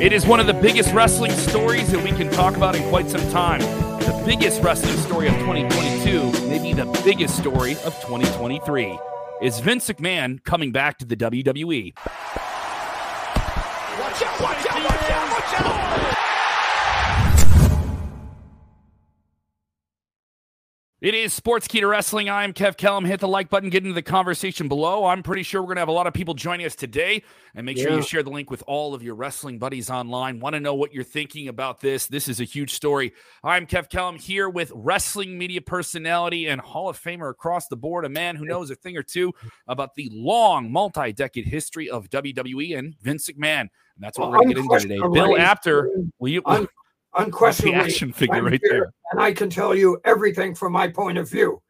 It is one of the biggest wrestling stories that we can talk about in quite some time. The biggest wrestling story of 2022, maybe the biggest story of 2023, is Vince McMahon coming back to the WWE. Watch out, watch out, It is Sportskeeda Wrestling. I'm Kev Kellum. Hit the like button, get into the conversation below. I'm pretty sure we're going to have a lot of people joining us today. And make sure you share the link with all of your wrestling buddies online. Want to know what you're thinking about this? This is a huge story. I'm Kev Kellum here with wrestling media personality and Hall of Famer across the board, a man who knows a thing or two about the long, multi decade history of WWE and Vince McMahon. And that's what we're going to get into today. Bill Apter, will you? Un- That's the unquestionably, action figure right here, there. and I can tell you everything from my point of view.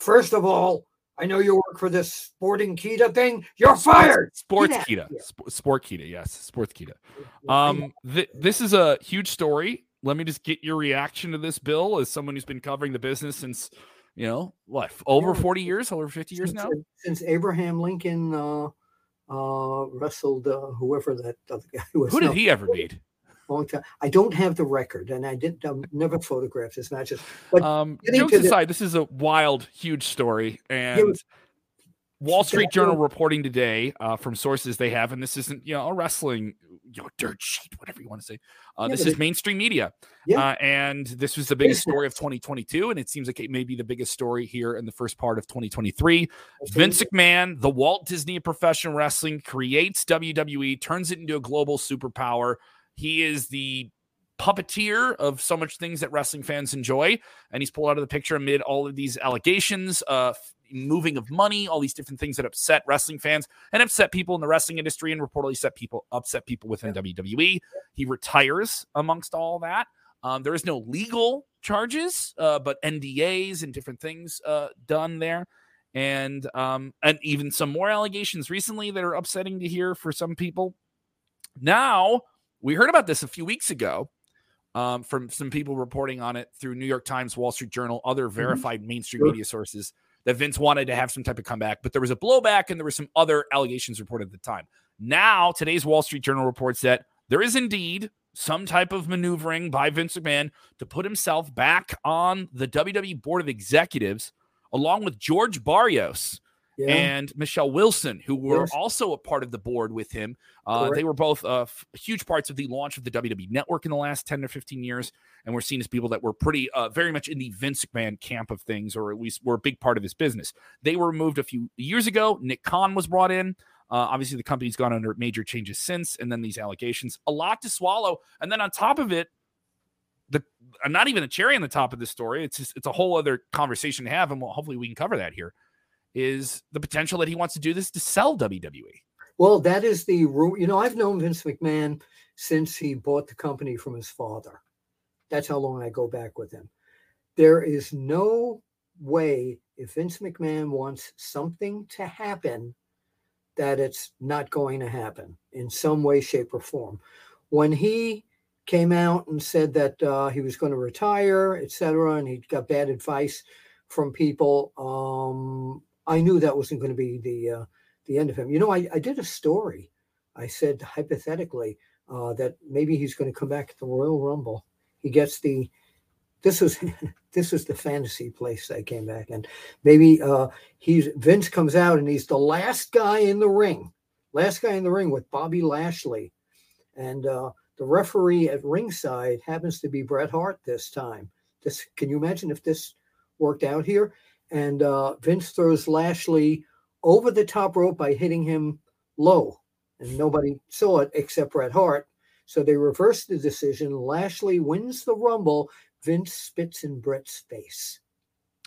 First of all, I know you work for this sporting Kita thing. You're fired. Sports Get out Kita. Sp- Sport Kita. Yes. Sports Kita. Um, th- this is a huge story. Let me just get your reaction to this, Bill, as someone who's been covering the business since, you know, what, over Yeah. 40 years, over 50 years since, now? since Abraham Lincoln uh, uh, wrestled uh, whoever that other guy was. Who did No, he ever beat? Long time. I don't have the record, and I didn't um, never photographed this matches. But Um, jokes to the- aside, this is a wild, huge story. And was- Wall Street Journal was- reporting today uh, from sources they have, and this isn't, you know, a wrestling, you know, dirt sheet, whatever you want to say. Uh, Yeah, this is it- mainstream media. Yeah. Uh, and this was the biggest story of 2022, and it seems like it may be the biggest story here in the first part of 2023. Vince McMahon, the Walt Disney of professional wrestling, creates WWE, turns it into a global superpower. He is the puppeteer of so much things that wrestling fans enjoy, and he's pulled out of the picture amid all of these allegations, uh, moving of money, all these different things that upset wrestling fans and upset people in the wrestling industry, and reportedly set people upset people within WWE. He retires amongst all that. Um, there is no legal charges, uh, but NDAs and different things uh, done there and um and even some more allegations recently that are upsetting to hear for some people now we heard about this a few weeks ago um, from some people reporting on it through new york times wall street journal other verified mainstream Sure. media sources that vince wanted to have some type of comeback but there was a blowback and there were some other allegations reported at the time now today's wall street journal reports that there is indeed some type of maneuvering by vince mcmahon to put himself back on the wwe board of executives along with George Barrios yeah. and Michelle Wilson, who were also a part of the board with him. Uh, they were both uh, f- huge parts of the launch of the WWE network in the last 10 or 15 years. And we're seen as people that were pretty, uh, very much in the Vince McMahon camp of things, or at least were a big part of his business. They were removed a few years ago. Nick Khan was brought in. Uh, obviously, the company's gone under major changes since, and then these allegations, a lot to swallow. And then on top of it, the uh, not even a cherry on the top of this story. It's just, it's a whole other conversation to have, and we'll, hopefully we can cover that here. Is the potential that he wants to do this to sell? WWE? Well, that is the ru- you know I've known Vince McMahon since he bought the company from his father. That's how long I go back with him. There is no way if Vince McMahon wants something to happen that it's not going to happen in some way, shape, or form. When he came out and said that uh, he was going to retire, et cetera, and he got bad advice from people, um, I knew that wasn't going to be the uh, the end of him. You know, I, I did a story. I said hypothetically uh, that maybe he's going to come back at the Royal Rumble. He gets the this was this was the fantasy place I came back and maybe uh, he's Vince comes out and he's the last guy in the ring, last guy in the ring with Bobby Lashley, and uh, the referee at ringside happens to be Bret Hart this time. This can you imagine if this worked out here? And uh, Vince throws Lashley over the top rope by hitting him low, and nobody saw it except Bret Hart. So they reverse the decision. Lashley wins the Rumble. Vince spits in Bret's face,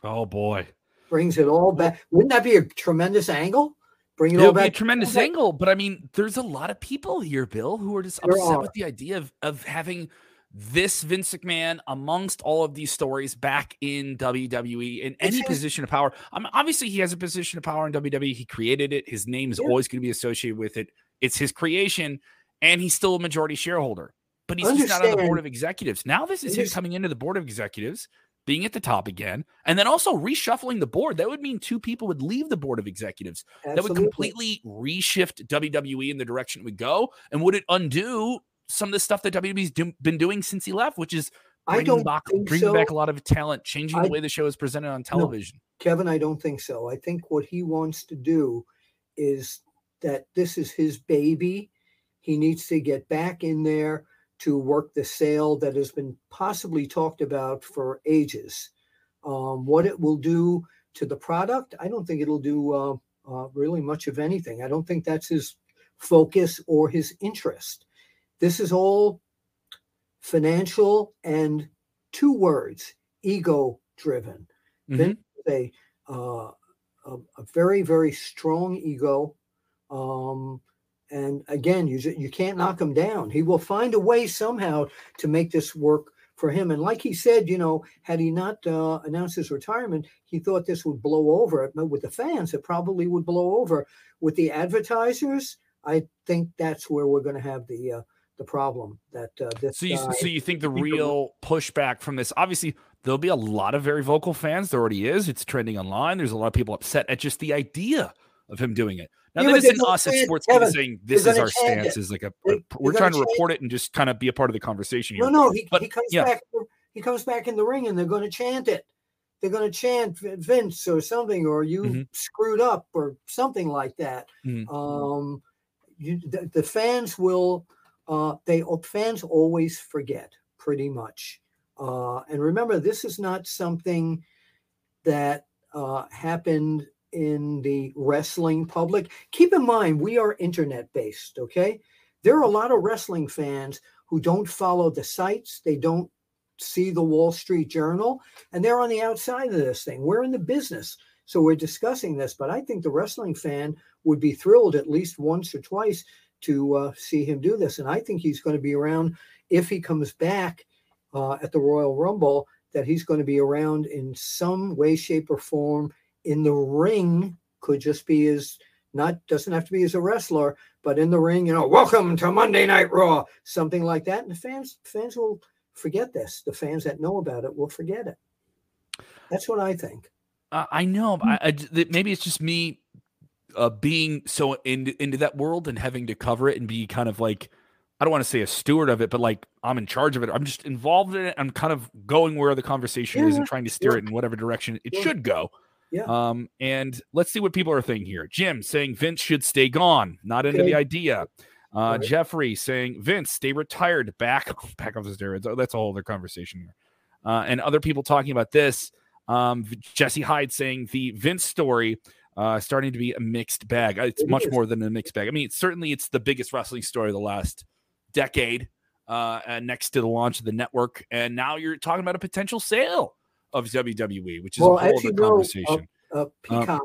Oh boy, brings it all back. Wouldn't that be a tremendous angle? Bring it it all be a back. tremendous angle. But I mean, there's a lot of people here, Bill, who are just There upset are. with the idea of of having this Vince McMahon amongst all of these stories back in WWE in any position of power. I mean, obviously, he has a position of power in WWE. He created it. His name is Yeah. always going to be associated with it. It's his creation, and he's still a majority shareholder. But he's just not on the board of executives. Now, this is him coming into the board of executives, being at the top again, and then also reshuffling the board. That would mean two people would leave the board of executives that would completely reshift WWE in the direction it would go. And would it undo some of the stuff that WWE's do, been doing since he left, which is I bringing, don't back, bringing so. back a lot of talent, changing I- the way the show is presented on television. Kevin, I don't think so. I think what he wants to do is that this is his baby. He needs to get back in there to work the sale that has been possibly talked about for ages. Um, what it will do to the product, I don't think it'll do uh, uh, really much of anything. I don't think that's his focus or his interest. This is all financial and two words ego driven. Mhm. Is a, uh, a a very very strong ego, um, and again, you you can't knock him down. He will find a way somehow to make this work for him. And like he said, you know, had he not uh, announced his retirement, he thought this would blow over. But with the fans, it probably would blow over. With the advertisers, I think that's where we're going to have the uh, the problem. That uh, this So you, guy- so you think the real pushback from this? Obviously, there'll be a lot of very vocal fans. There already is. It's trending online. There's a lot of people upset at just the idea of him doing it. Now, Yeah, that isn't us at Sports Kevin, saying this is our stance. it. Is like a, a- we're trying to report it and just kind of be a part of the conversation here. No, no, he, But, he comes yeah. back. He comes back in the ring, and they're going to chant it. They're going to chant Vince or something, or you Mhm. screwed up, or something like that. Mhm. Um, you, the, the fans will. Uh, they fans always forget, pretty much. Uh, and remember, this is not something that uh, happened in the wrestling public. Keep in mind, we are internet based. Okay, there are a lot of wrestling fans who don't follow the sites. They don't see the Wall Street Journal, and they're on the outside of this thing. We're in the business, so we're discussing this. But I think the wrestling fan would be thrilled at least once or twice to uh, see him do this, and I think he's going to be around if he comes back uh, at the Royal Rumble. That he's going to be around in some way, shape, or form in the ring. Could just be as not doesn't have to be as a wrestler, but in the ring, you know, welcome to Monday Night Raw, something like that. And the fans fans will forget this. The fans that know about it will forget it. That's what I think. Uh, I know. I, I maybe it's just me uh, being so into into that world and having to cover it and be kind of like I don't want to say a steward of it, but like I'm in charge of it. I'm just involved in it. I'm kind of going where the conversation is Yeah, and trying to steer yeah. it in whatever direction it Yeah. should go. Yeah. Um, and let's see what people are thinking here. Jim saying Vince should stay gone, not into Okay. the idea. Uh, Right. Jeffrey saying Vince stay retired, back back off the steroids. Oh, that's a whole other conversation here. Uh, and other people talking about this. Um, Jesse Hyde saying the Vince story uh, starting to be a mixed bag. Uh, It's It much is. more than a mixed bag. I mean, it's, certainly it's the biggest wrestling story of the last decade, uh, and next to the launch of the network. And now you're talking about a potential sale of WWE, which is Well, a whole other know, uh, conversation. Uh, Peacock,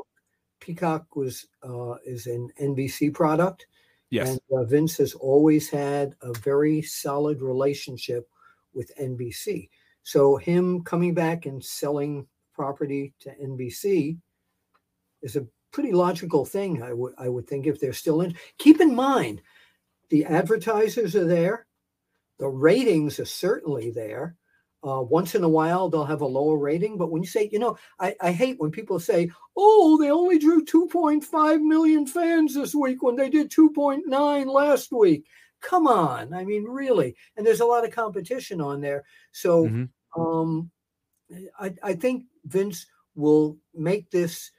Peacock was uh, is an NBC product, yes. and uh, Vince has always had a very solid relationship with NBC. So him coming back and selling property to NBC is a pretty logical thing. I would I would think if they're still in. Keep in mind, the advertisers are there, the ratings are certainly there. Uh, once in a while, they'll have a lower rating, but when you say, you know, I, I hate when people say, "Oh, they only drew 2.5 million fans this week when they did 2.9 last week." Come on, I mean, really. And there's a lot of competition on there, so Mhm. um, I, I think Vince will make this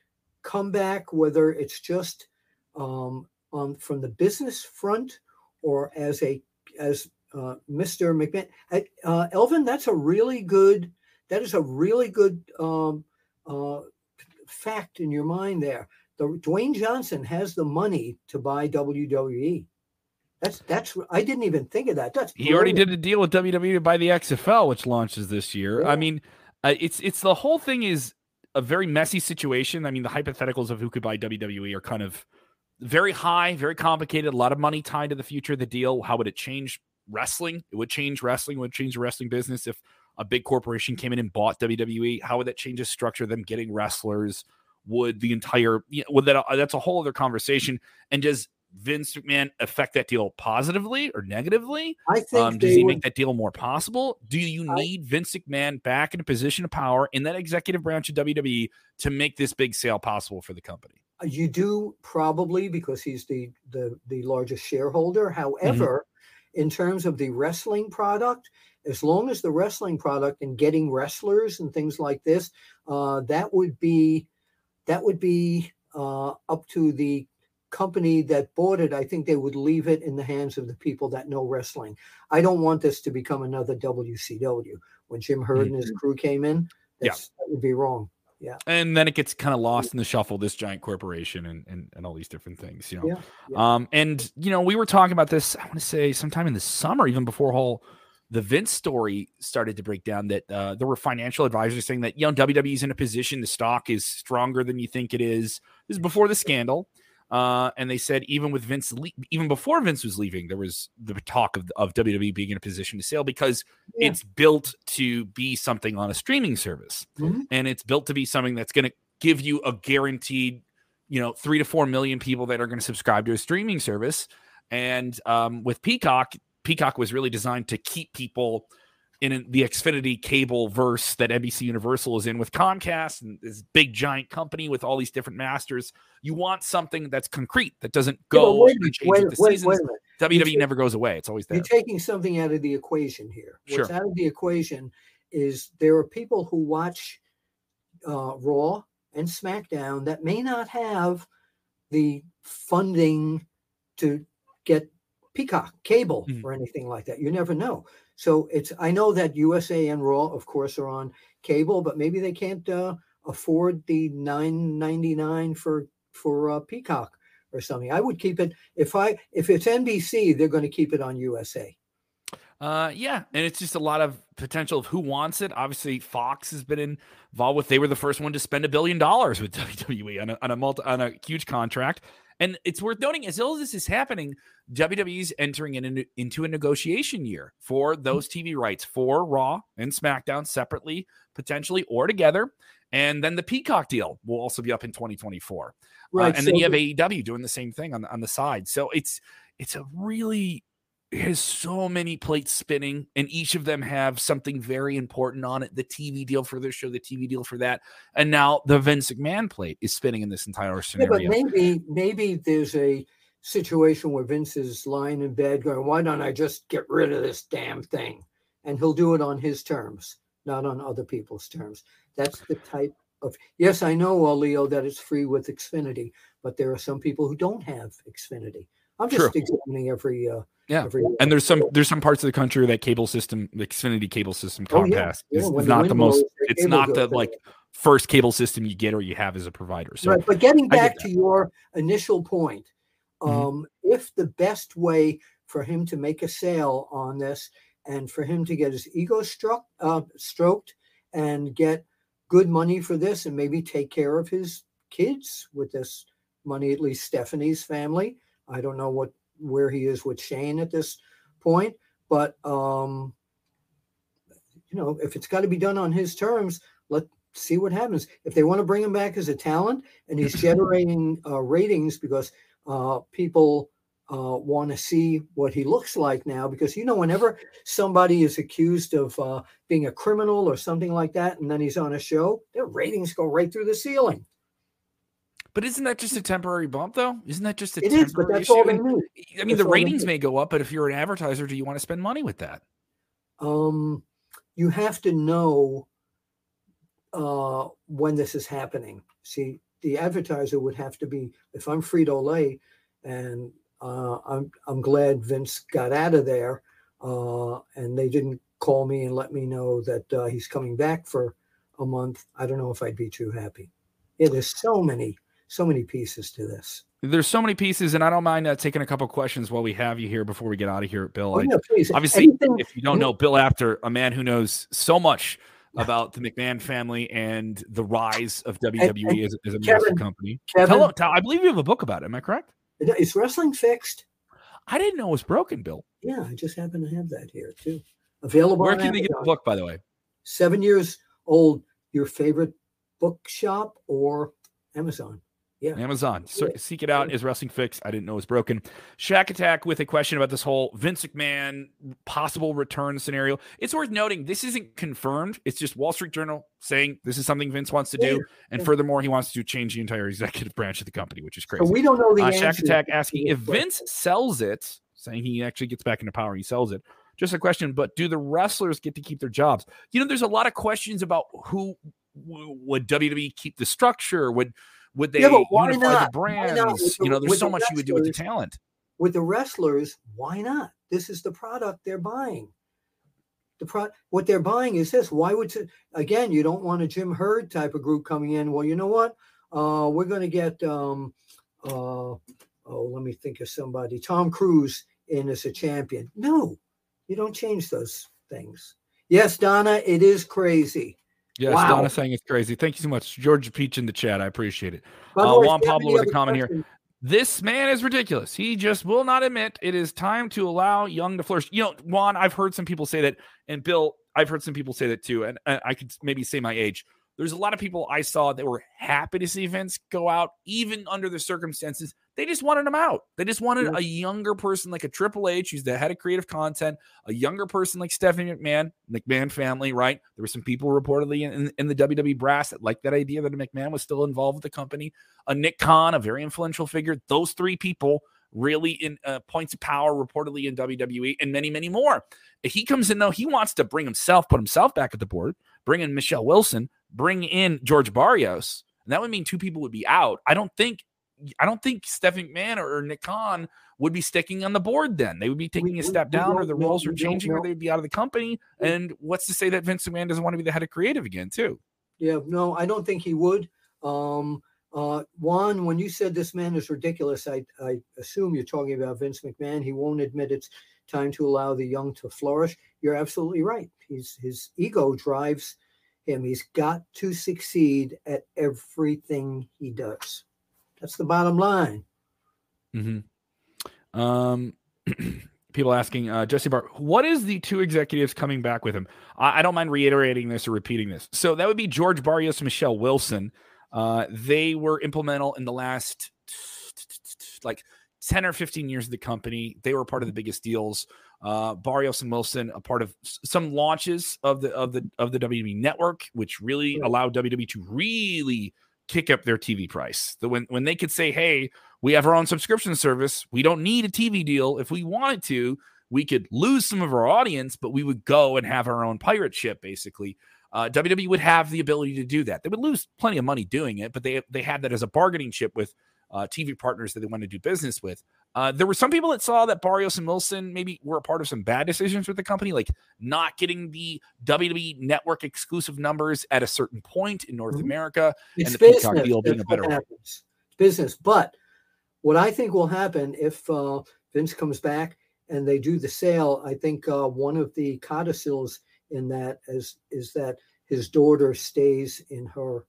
comeback, whether it's just um, on from the business front or as a as uh, Mr. McMahon. Uh, uh, Elvin, that's a really good. That is a really good um, uh, fact in your mind there. The Dwayne Johnson has the money to buy WWE. That's that's. I didn't even think of that. That's He already did a deal with WWE to buy the XFL, which launches this year. Yeah. I mean, uh, it's it's the whole thing is a very messy situation. I mean, the hypotheticals of who could buy WWE are kind of very high, very complicated. A lot of money tied to the future of the deal. How would it change wrestling? It would change wrestling. It would change the wrestling business if a big corporation came in and bought WWE. How would that change the structure? Them getting wrestlers? Would the entire? You know, would that? That's a whole other conversation. And does Vince McMahon affect that deal positively or negatively? I think Um, does he would- make that deal more possible? Do you I- need Vince McMahon back in a position of power in that executive branch of WWE to make this big sale possible for the company? You do probably because he's the the the largest shareholder. Mm-hmm. However, in terms of the wrestling product, as long as the wrestling product and getting wrestlers and things like this, uh, that would be that would be uh, up to the company that bought it. I think they would leave it in the hands of the people that know wrestling. I don't want this to become another WCW. When Jim Herd and his crew came in, Yeah. that would be wrong. Yeah. and then it gets kind of lost in the shuffle this giant corporation and, and and all these different things you know Yeah, yeah. um and you know we were talking about this i want to say sometime in the summer even before whole the vince story started to break down that uh, there were financial advisors saying that you know wwe's in a position the stock is stronger than you think it is this is before the scandal uh, and they said even with Vince, le- even before Vince was leaving, there was the talk of, of WWE being in a position to sell because Yeah. it's built to be something on a streaming service Mhm. and it's built to be something that's going to give you a guaranteed you know three to four million people that are going to subscribe to a streaming service and um, with peacock peacock was really designed to keep people in the xfinity cable verse that nbc universal is in with comcast and this big giant company with all these different masters you want something that's concrete that doesn't Yeah, go wait, a and minute, change wait, the wait, wait minute. wwe You- never goes away it's always there You're taking something out of the equation here. What's Sure. out of the equation is there are people who watch uh, Raw and SmackDown that may not have the funding to get Peacock cable Mhm. or anything like that. You never know. So it's I know that USA and Raw, of course, are on cable, but maybe they can't uh, afford the nine ninety nine for for uh, Peacock or something. I would keep it if I if it's NBC, they're going to keep it on USA. Uh, yeah, and it's just a lot of potential of who wants it. Obviously, Fox has been involved with. They were the first one to spend a billion dollars with WWE on a on a multi, on a huge contract. And it's worth noting, as as this is happening, WWE's entering in, into a negotiation year for those TV rights for Raw and SmackDown separately, potentially or together. And then the Peacock deal will also be up in 2024. Uh, and then you have AEW doing the same thing on the, on the side. So it's it's a really has so many plates spinning, and each of them have something very important on it. The TV deal for this show, the TV deal for that, and now the Vince McMahon plate is spinning in this entire Yeah, but maybe maybe there's a situation where Vince is lying in bed going, "Why don't I just get rid of this damn thing?" And he'll do it on his terms, not on other people's terms. That's the type of. Yes, I know, uh, Leo, that it's free with Xfinity, but there are some people who don't have Xfinity. I'm just True. examining every. Uh, Yeah. every, and there's some there's some parts of the country that cable system, the Xfinity cable system, Oh, yeah. Comcast, Yeah, is the not the most. It's not the like first cable system you get or you have as a provider. So right. But getting I get back to your initial point, Mhm. um, if the best way for him to make a sale on this and for him to get his ego struck, uh, stroked and get good money for this and maybe take care of his kids with this money, at least Stephanie's family. I don't know what where he is with Shane at this point, but um, you know, if it's got to be done on his terms, let's see what happens. If they want to bring him back as a talent and he's generating uh, ratings because uh, people uh, want to see what he looks like now, because you know, whenever somebody is accused of uh, being a criminal or something like that, and then he's on a show, their ratings go right through the ceiling. But isn't that just a temporary bump, though? Isn't that just a It is, but temporary that's all issue? they need. I mean, That's the ratings may go up, but if you're an advertiser, do you want to spend money with that? um, you have to know uh, when this is happening. See, the advertiser would have to be. If I'm Frito Lay, and uh, I'm I'm glad Vince got out of there, uh, and they didn't call me and let me know that uh, he's coming back for a month. I don't know if I'd be too happy. Yeah, there's so many so many pieces to this. There's so many pieces, and I don't mind uh, taking a couple questions while we have you here before we get out of here, Bill. Oh, I- yeah, obviously, Anything- if you don't know Bill Apter, a man who knows so much about the McMahon family and the rise of WWE and as, as a Kevin- massive company. Kevin, Tell, tell, I believe you have a book about it. Am I correct? is wrestling fixed? I didn't know it was broken, Bill. Yeah, I just happen to have that here too. Available. Where can they get the book, by the way? Seven years old. Your favorite bookshop or Amazon? Yeah. Amazon. So, seek it out. Is Wrestling Fixed? I didn't know it was broken. Shack Attack with a question about this whole Vince McMahon possible return scenario. It's worth noting this isn't confirmed. It's just Wall Street Journal saying this is something Vince wants to do. And furthermore, he wants to change the entire executive branch of the company, which is crazy. So we don't know the Uh. Shack Attack asking if. Vince sells it, saying he actually gets back into power. He sells it. Just a question, but do the wrestlers get to keep their jobs? You know, there's a lot of questions about who would WWE keep the structure? Would would they Yeah, but why unify not? the Why not? brands? The- you know, there's so the much you would do with the talent. with the wrestlers, why not? This is the product they're buying. The pro- what they're buying is this. Why would it, again? You don't want a Jim Herd type of group coming in. Well, you know what? Uh, we're going to get. Um, uh, oh, let me think of somebody. Tom Cruise in as a champion. No, you don't change those things. Yes, Donna, it is crazy. Yes, Wow. Donna saying it's crazy. Thank you so much, George Peach in the chat. I appreciate it. Uh, Juan Pablo with a comment here. This man is ridiculous. He just will not admit it is time to allow young to flourish. You know, Juan, I've heard some people say that, and Bill, I've heard some people say that too. And, and I could maybe say my age. There's a lot of people I saw that were happy to see Vince go out, even under the circumstances. They just wanted him out. They just wanted Yeah. a younger person like a Triple H, who's the head of creative content, a younger person like Stephanie McMahon, McMahon family, right? There were some people reportedly in, in the WWE brass that liked that idea that McMahon was still involved with the company a Nick Khan, a very influential figure. Those three people really in uh, points of power, reportedly in WWE, and many, many more. He comes in though, he wants to bring himself, put himself back at the board, bring in Michelle Wilson, bring in George Barrios, and that would mean two people would be out. I don't think. I don't think Steph McMahon or Nick Khan would be sticking on the board then. They would be taking we- a step we down or the roles are changing or they'd be out of the company. And what's to say that Vince McMahon doesn't want to be the head of creative again, too? Yeah, no, I don't think he would. Um, uh, Juan, when you said this man is ridiculous, I, I assume you're talking about Vince McMahon. He won't admit it's time to allow the young to flourish. You're absolutely right. He's his ego drives him. He's got to succeed at everything he does. That's the bottom line. Mm-hmm. Um, people asking uh, Jesse Bar, what is the two executives coming back with him? I, I don't mind reiterating this or repeating this. So that would be George Barrios Michelle Wilson. Uh, they were implemental in the last like 10 or 15 years of the company. They were part of the biggest deals. Uh, Barrios and Wilson, a part of some launches of the of the of the WWE network, which really allowed WWE to really kick up their TV price. The, when when they could say, "Hey, we have our own subscription service. We don't need a TV deal. If we wanted to, we could lose some of our audience, but we would go and have our own pirate ship, basically. Uh, WWE would have the ability to do that. They would lose plenty of money doing it, but they they had that as a bargaining chip with uh, TV partners that they wanted to do business with. Uh, there were some people that saw that Barrios and Wilson maybe were a part of some bad decisions with the company, like not getting the WWE network exclusive numbers at a certain point in North Mhm. America. It's the Peacock business. deal being That's a better happens. Business. But what I think will happen if uh, Vince comes back and they do the sale, I think uh, one of the codicils in that is is that his daughter stays in her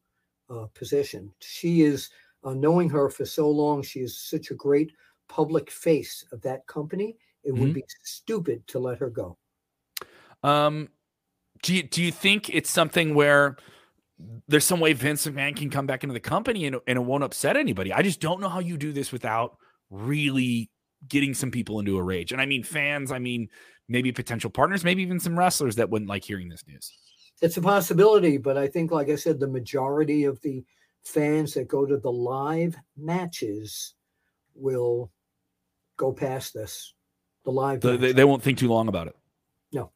uh, position. She is uh, knowing her for so long. She is such a great public face of that company. It Mm-hmm. would be stupid to let her go. Um, do you do you think it's something where there's some way Vince McMahon can come back into the company and, and it won't upset anybody? I just don't know how you do this without really getting some people into a rage. And I mean fans, I mean maybe potential partners, maybe even some wrestlers that wouldn't like hearing this news. It's a possibility, but I think, like I said, the majority of the fans that go to the live matches will go past this. The live, The- they, they won't think too long about it. No.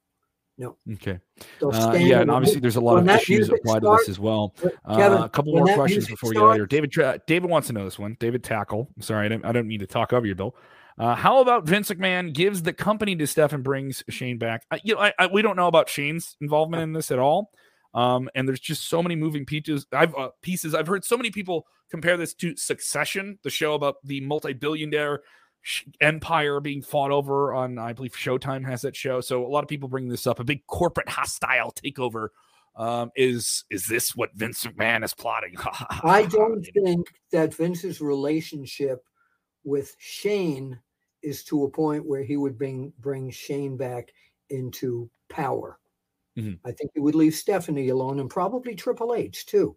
No. Okay. Uh, yeah, and obviously there's a lot of issues applied to this as well. Kevin, uh, a couple more questions before we get out of here. David, Tra- David wants to know this one. David Tackle. Sorry, I don't, I don't need to talk over you, Bill. Uh, how about Vince McMahon gives the company to Steph and brings Shane back? I, you know, I, I, we don't know about Shane's involvement in this at all. Um, and there's just so many moving pieces. I've uh, pieces. I've heard so many people compare this to Succession, the show about the multi-billionaire empire being fought over on. I believe Showtime has that show. So a lot of people bring this up. A big corporate hostile takeover. Um, is is this what Vince McMahon is plotting? I don't think that Vince's relationship with Shane is to a point where he would bring bring Shane back into power. Mhm. I think he would leave Stephanie alone and probably Triple H too.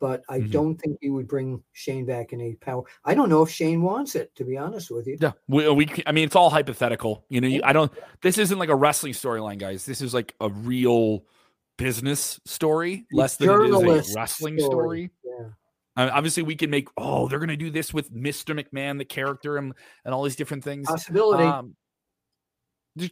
But I Mhm. don't think he would bring Shane back in a power. I don't know if Shane wants it, to be honest with you. Yeah, we, we I mean, it's all hypothetical. You know, you, I don't. This isn't like a wrestling storyline, guys. This is like a real business story, less than it is a wrestling story. Yeah. Uh, obviously, we can make. Oh, they're going to do this with Mister McMahon, the character, and and all these different things. Possibility. Um,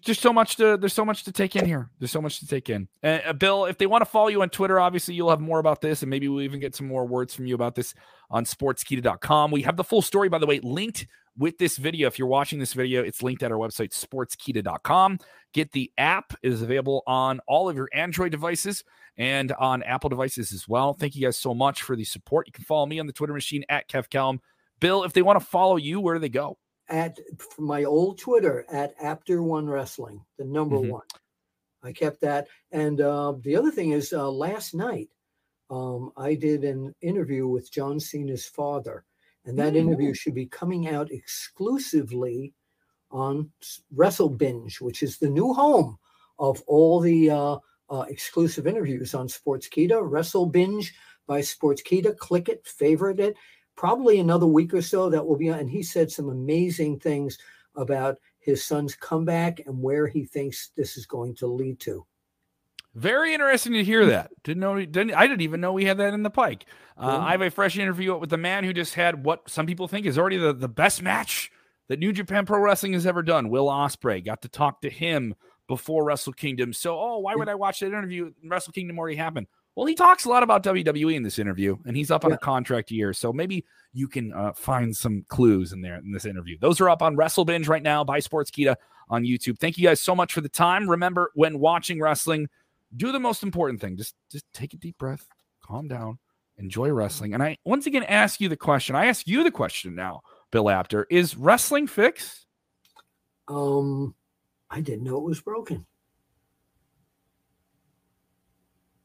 there's so much to there's so much to take in here. There's so much to take in. Uh, Bill, if they want to follow you on Twitter, obviously you'll have more about this, and maybe we'll even get some more words from you about this on sportskeeda.com. We have the full story, by the way, linked with this video. If you're watching this video, it's linked at our website, sportskeeda.com. Get the app it is available on all of your Android devices and on Apple devices as well. Thank you guys so much for the support. You can follow me on the Twitter machine at Kev Kellum. Bill, if they want to follow you, where do they go? At my old Twitter at Apter One Wrestling, the number Mhm. one. I kept that. And uh, the other thing is, uh, last night um, I did an interview with John Cena's father, and that interview should be coming out exclusively on Wrestle Binge, which is the new home of all the uh, uh, exclusive interviews on Sports Sportskeeda. Wrestle Binge by Sports Sportskeeda. Click it, favorite it. Probably another week or so that will be on. And he said some amazing things about his son's comeback and where he thinks this is going to lead to. Very interesting to hear that. Didn't know. Didn't I didn't even know we had that in the pike. Uh, I have a fresh interview with the man who just had what some people think is already the, the best match that New Japan Pro Wrestling has ever done. Will Ospreay got to talk to him before Wrestle Kingdom. So, oh, why would I watch that interview? Wrestle Kingdom already happened. Well, he talks a lot about WWE in this interview, and he's up on Yeah. a contract year. So maybe you can uh, find some clues in there in this interview. Those are up on Wrestle Binge right now by Sportskeeda on YouTube. Thank you guys so much for the time. Remember, when watching wrestling, do the most important thing. Just just take a deep breath, calm down, enjoy wrestling. And I once again ask you the question. I ask you the question now, Bill Apter. Is wrestling fixed? Um, I didn't know it was broken.